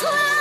slide.